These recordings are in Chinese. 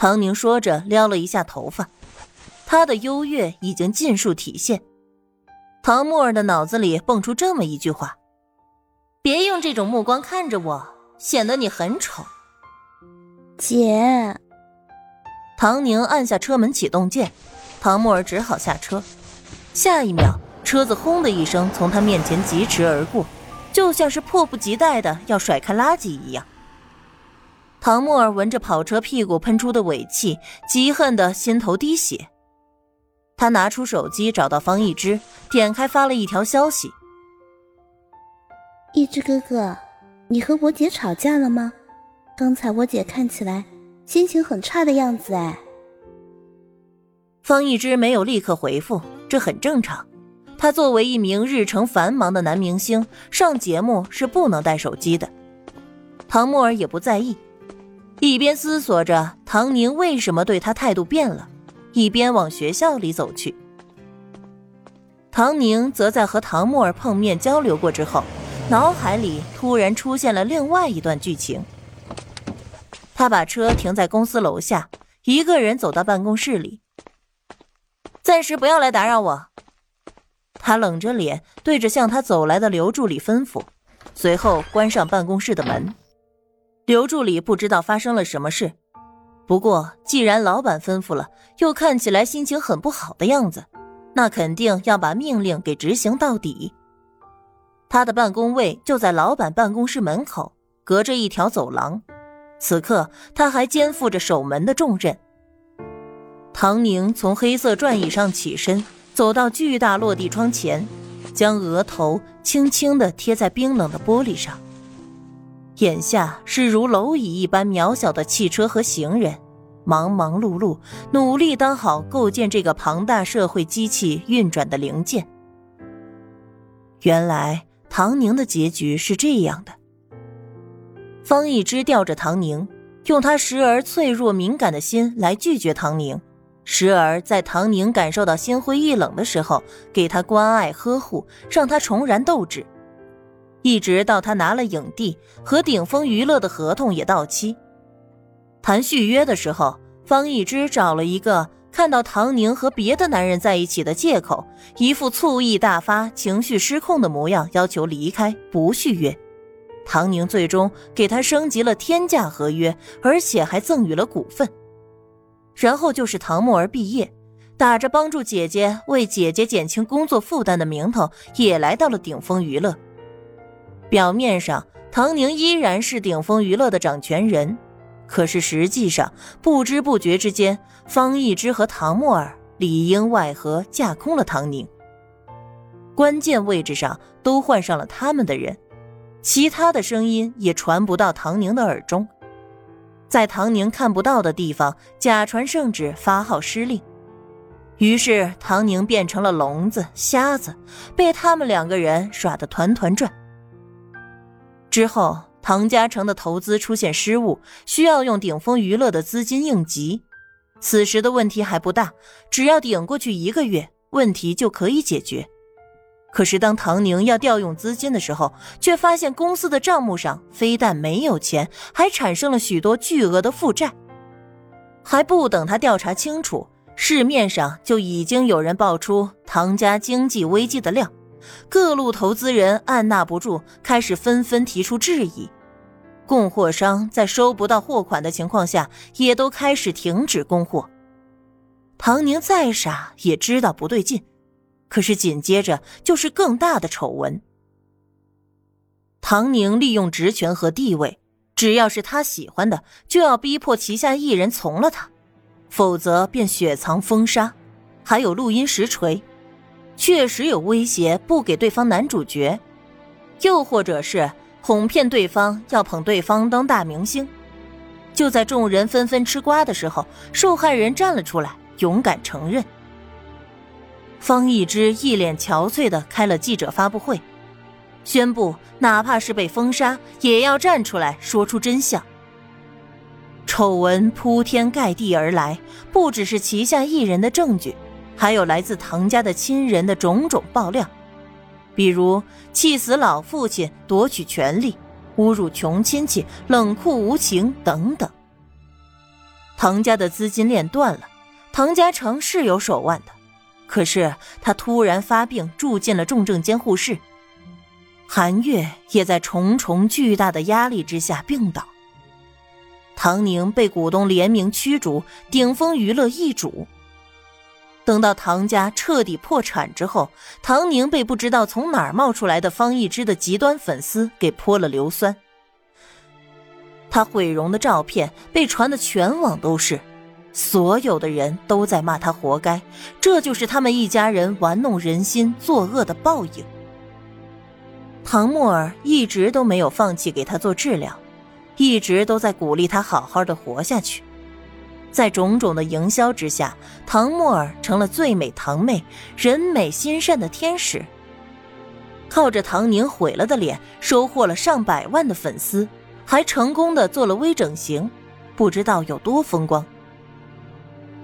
唐宁说着，撩了一下头发，她的优越已经尽数体现。唐木儿的脑子里蹦出这么一句话：“别用这种目光看着我，显得你很丑。”姐，唐宁按下车门启动键，唐木儿只好下车。下一秒，车子轰的一声从他面前疾驰而过，就像是迫不及待的要甩开垃圾一样。唐木儿闻着跑车屁股喷出的尾气，极恨的心头滴血。他拿出手机找到方一之，点开发了一条消息：“一之哥哥，你和我姐吵架了吗？刚才我姐看起来心情很差的样子。”哎，方一之没有立刻回复，这很正常。他作为一名日程繁忙的男明星，上节目是不能带手机的。唐木儿也不在意。一边思索着唐宁为什么对他态度变了，一边往学校里走去。唐宁则在和唐木儿碰面交流过之后，脑海里突然出现了另外一段剧情。他把车停在公司楼下，一个人走到办公室里。暂时不要来打扰我。他冷着脸对着向他走来的刘助理吩咐，随后关上办公室的门。刘助理不知道发生了什么事，不过既然老板吩咐了，又看起来心情很不好的样子，那肯定要把命令给执行到底。他的办公位就在老板办公室门口，隔着一条走廊。此刻他还肩负着守门的重任。唐宁从黑色转椅上起身，走到巨大落地窗前，将额头轻轻地贴在冰冷的玻璃上。眼下是如蝼蚁一般渺小的汽车和行人，忙忙碌碌，努力当好构建这个庞大社会机器运转的零件。原来唐宁的结局是这样的。方一之吊着唐宁，用他时而脆弱敏感的心来拒绝唐宁，时而在唐宁感受到心灰意冷的时候，给他关爱呵护，让他重燃斗志。一直到他拿了影帝和顶峰娱乐的合同也到期，谈续约的时候，方一之找了一个看到唐宁和别的男人在一起的借口，一副醋意大发、情绪失控的模样，要求离开不续约。唐宁最终给他升级了天价合约，而且还赠予了股份。然后就是唐木儿毕业，打着帮助姐姐、为姐姐减轻工作负担的名头，也来到了顶峰娱乐。表面上，唐宁依然是顶峰娱乐的掌权人，可是实际上，不知不觉之间，方一之和唐沫儿里应外合架空了唐宁。关键位置上都换上了他们的人，其他的声音也传不到唐宁的耳中。在唐宁看不到的地方，假传圣旨发号施令，于是唐宁变成了聋子、瞎子，被他们两个人耍得团团转。之后，唐家成的投资出现失误，需要用顶峰娱乐的资金应急。此时的问题还不大，只要顶过去一个月，问题就可以解决。可是当唐宁要调用资金的时候，却发现公司的账目上非但没有钱，还产生了许多巨额的负债。还不等他调查清楚，市面上就已经有人爆出唐家经济危机的料。各路投资人按捺不住，开始纷纷提出质疑。供货商在收不到货款的情况下，也都开始停止供货。唐宁再傻也知道不对劲，可是紧接着就是更大的丑闻。唐宁利用职权和地位，只要是他喜欢的，就要逼迫旗下艺人从了他，否则便雪藏封杀，还有录音实锤。确实有威胁，不给对方男主角，又或者是哄骗对方要捧对方当大明星。就在众人纷纷吃瓜的时候，受害人站了出来，勇敢承认。方一之一脸憔悴的开了记者发布会，宣布哪怕是被封杀，也要站出来说出真相。丑闻铺天盖地而来，不只是旗下艺人的证据。还有来自唐家的亲人的种种爆料，比如气死老父亲、夺取权力、侮辱穷亲戚、冷酷无情等等。唐家的资金链断了，唐家成是有手腕的，可是他突然发病，住进了重症监护室。韩月也在重重巨大的压力之下病倒。唐宁被股东联名驱逐，顶峰娱乐易主。等到唐家彻底破产之后，唐宁被不知道从哪儿冒出来的方逸之的极端粉丝给泼了硫酸。他毁容的照片被传的全网都是，所有的人都在骂他活该，这就是他们一家人玩弄人心、作恶的报应。唐沫儿一直都没有放弃给他做治疗，一直都在鼓励他好好的活下去。在种种的营销之下，唐沫儿成了最美堂妹、人美心善的天使。靠着唐宁毁了的脸，收获了上百万的粉丝。还成功的做了微整形，不知道有多风光。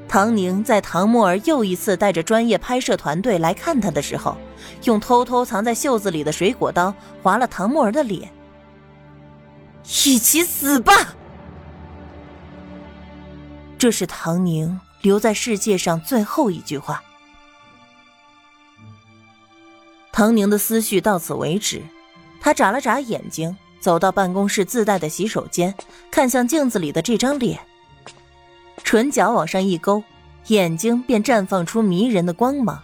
唐宁在唐沫儿又一次带着专业拍摄团队来看他的时候，用偷偷藏在袖子里的水果刀划了唐沫儿的脸。一起死吧！这是唐宁留在世界上最后一句话。唐宁的思绪到此为止，他眨了眨眼睛。走到办公室自带的洗手间，看向镜子里的这张脸，唇角往上一勾，眼睛便绽放出迷人的光芒，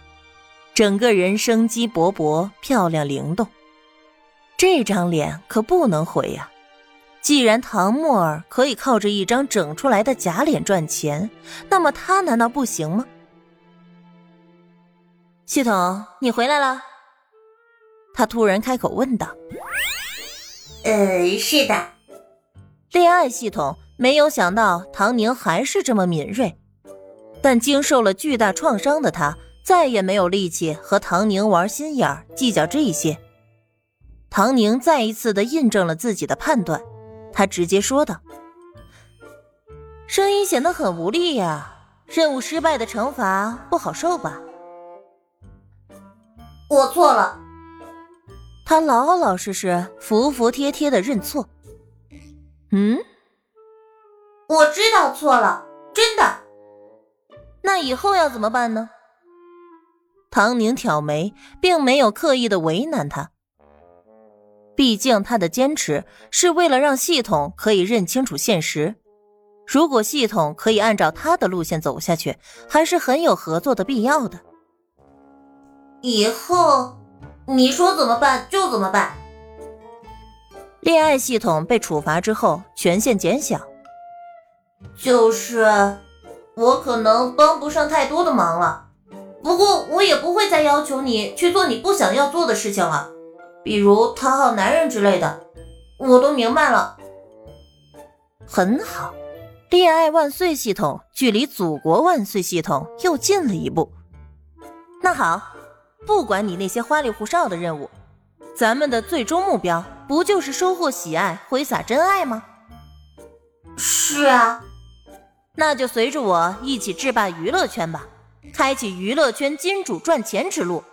整个人生机勃勃，漂亮灵动。这张脸可不能毁呀！既然唐沫儿可以靠着一张整出来的假脸赚钱，那么他难道不行吗？系统，你回来了。他突然开口问道。呃，是的。恋爱系统没有想到唐宁还是这么敏锐，但经受了巨大创伤的他再也没有力气和唐宁玩心眼儿，计较这些。唐宁再一次的印证了自己的判断，他直接说道：“声音显得很无力呀，任务失败的惩罚不好受吧？”我错了。他老老实实、服服帖帖的认错。嗯，我知道错了，真的。那以后要怎么办呢？唐宁挑眉，并没有刻意的为难他。毕竟他的坚持是为了让系统可以认清楚现实。如果系统可以按照他的路线走下去，还是很有合作的必要的。以后。你说怎么办就怎么办。恋爱系统被处罚之后，权限减小。就是，我可能帮不上太多的忙了，不过我也不会再要求你去做你不想要做的事情了，比如讨好男人之类的。我都明白了。很好，恋爱万岁系统距离祖国万岁系统又近了一步。那好。不管你那些花里胡哨的任务，咱们的最终目标不就是收获喜爱、挥洒真爱吗？是啊，那就随着我一起制霸娱乐圈吧，开启娱乐圈金主赚钱之路。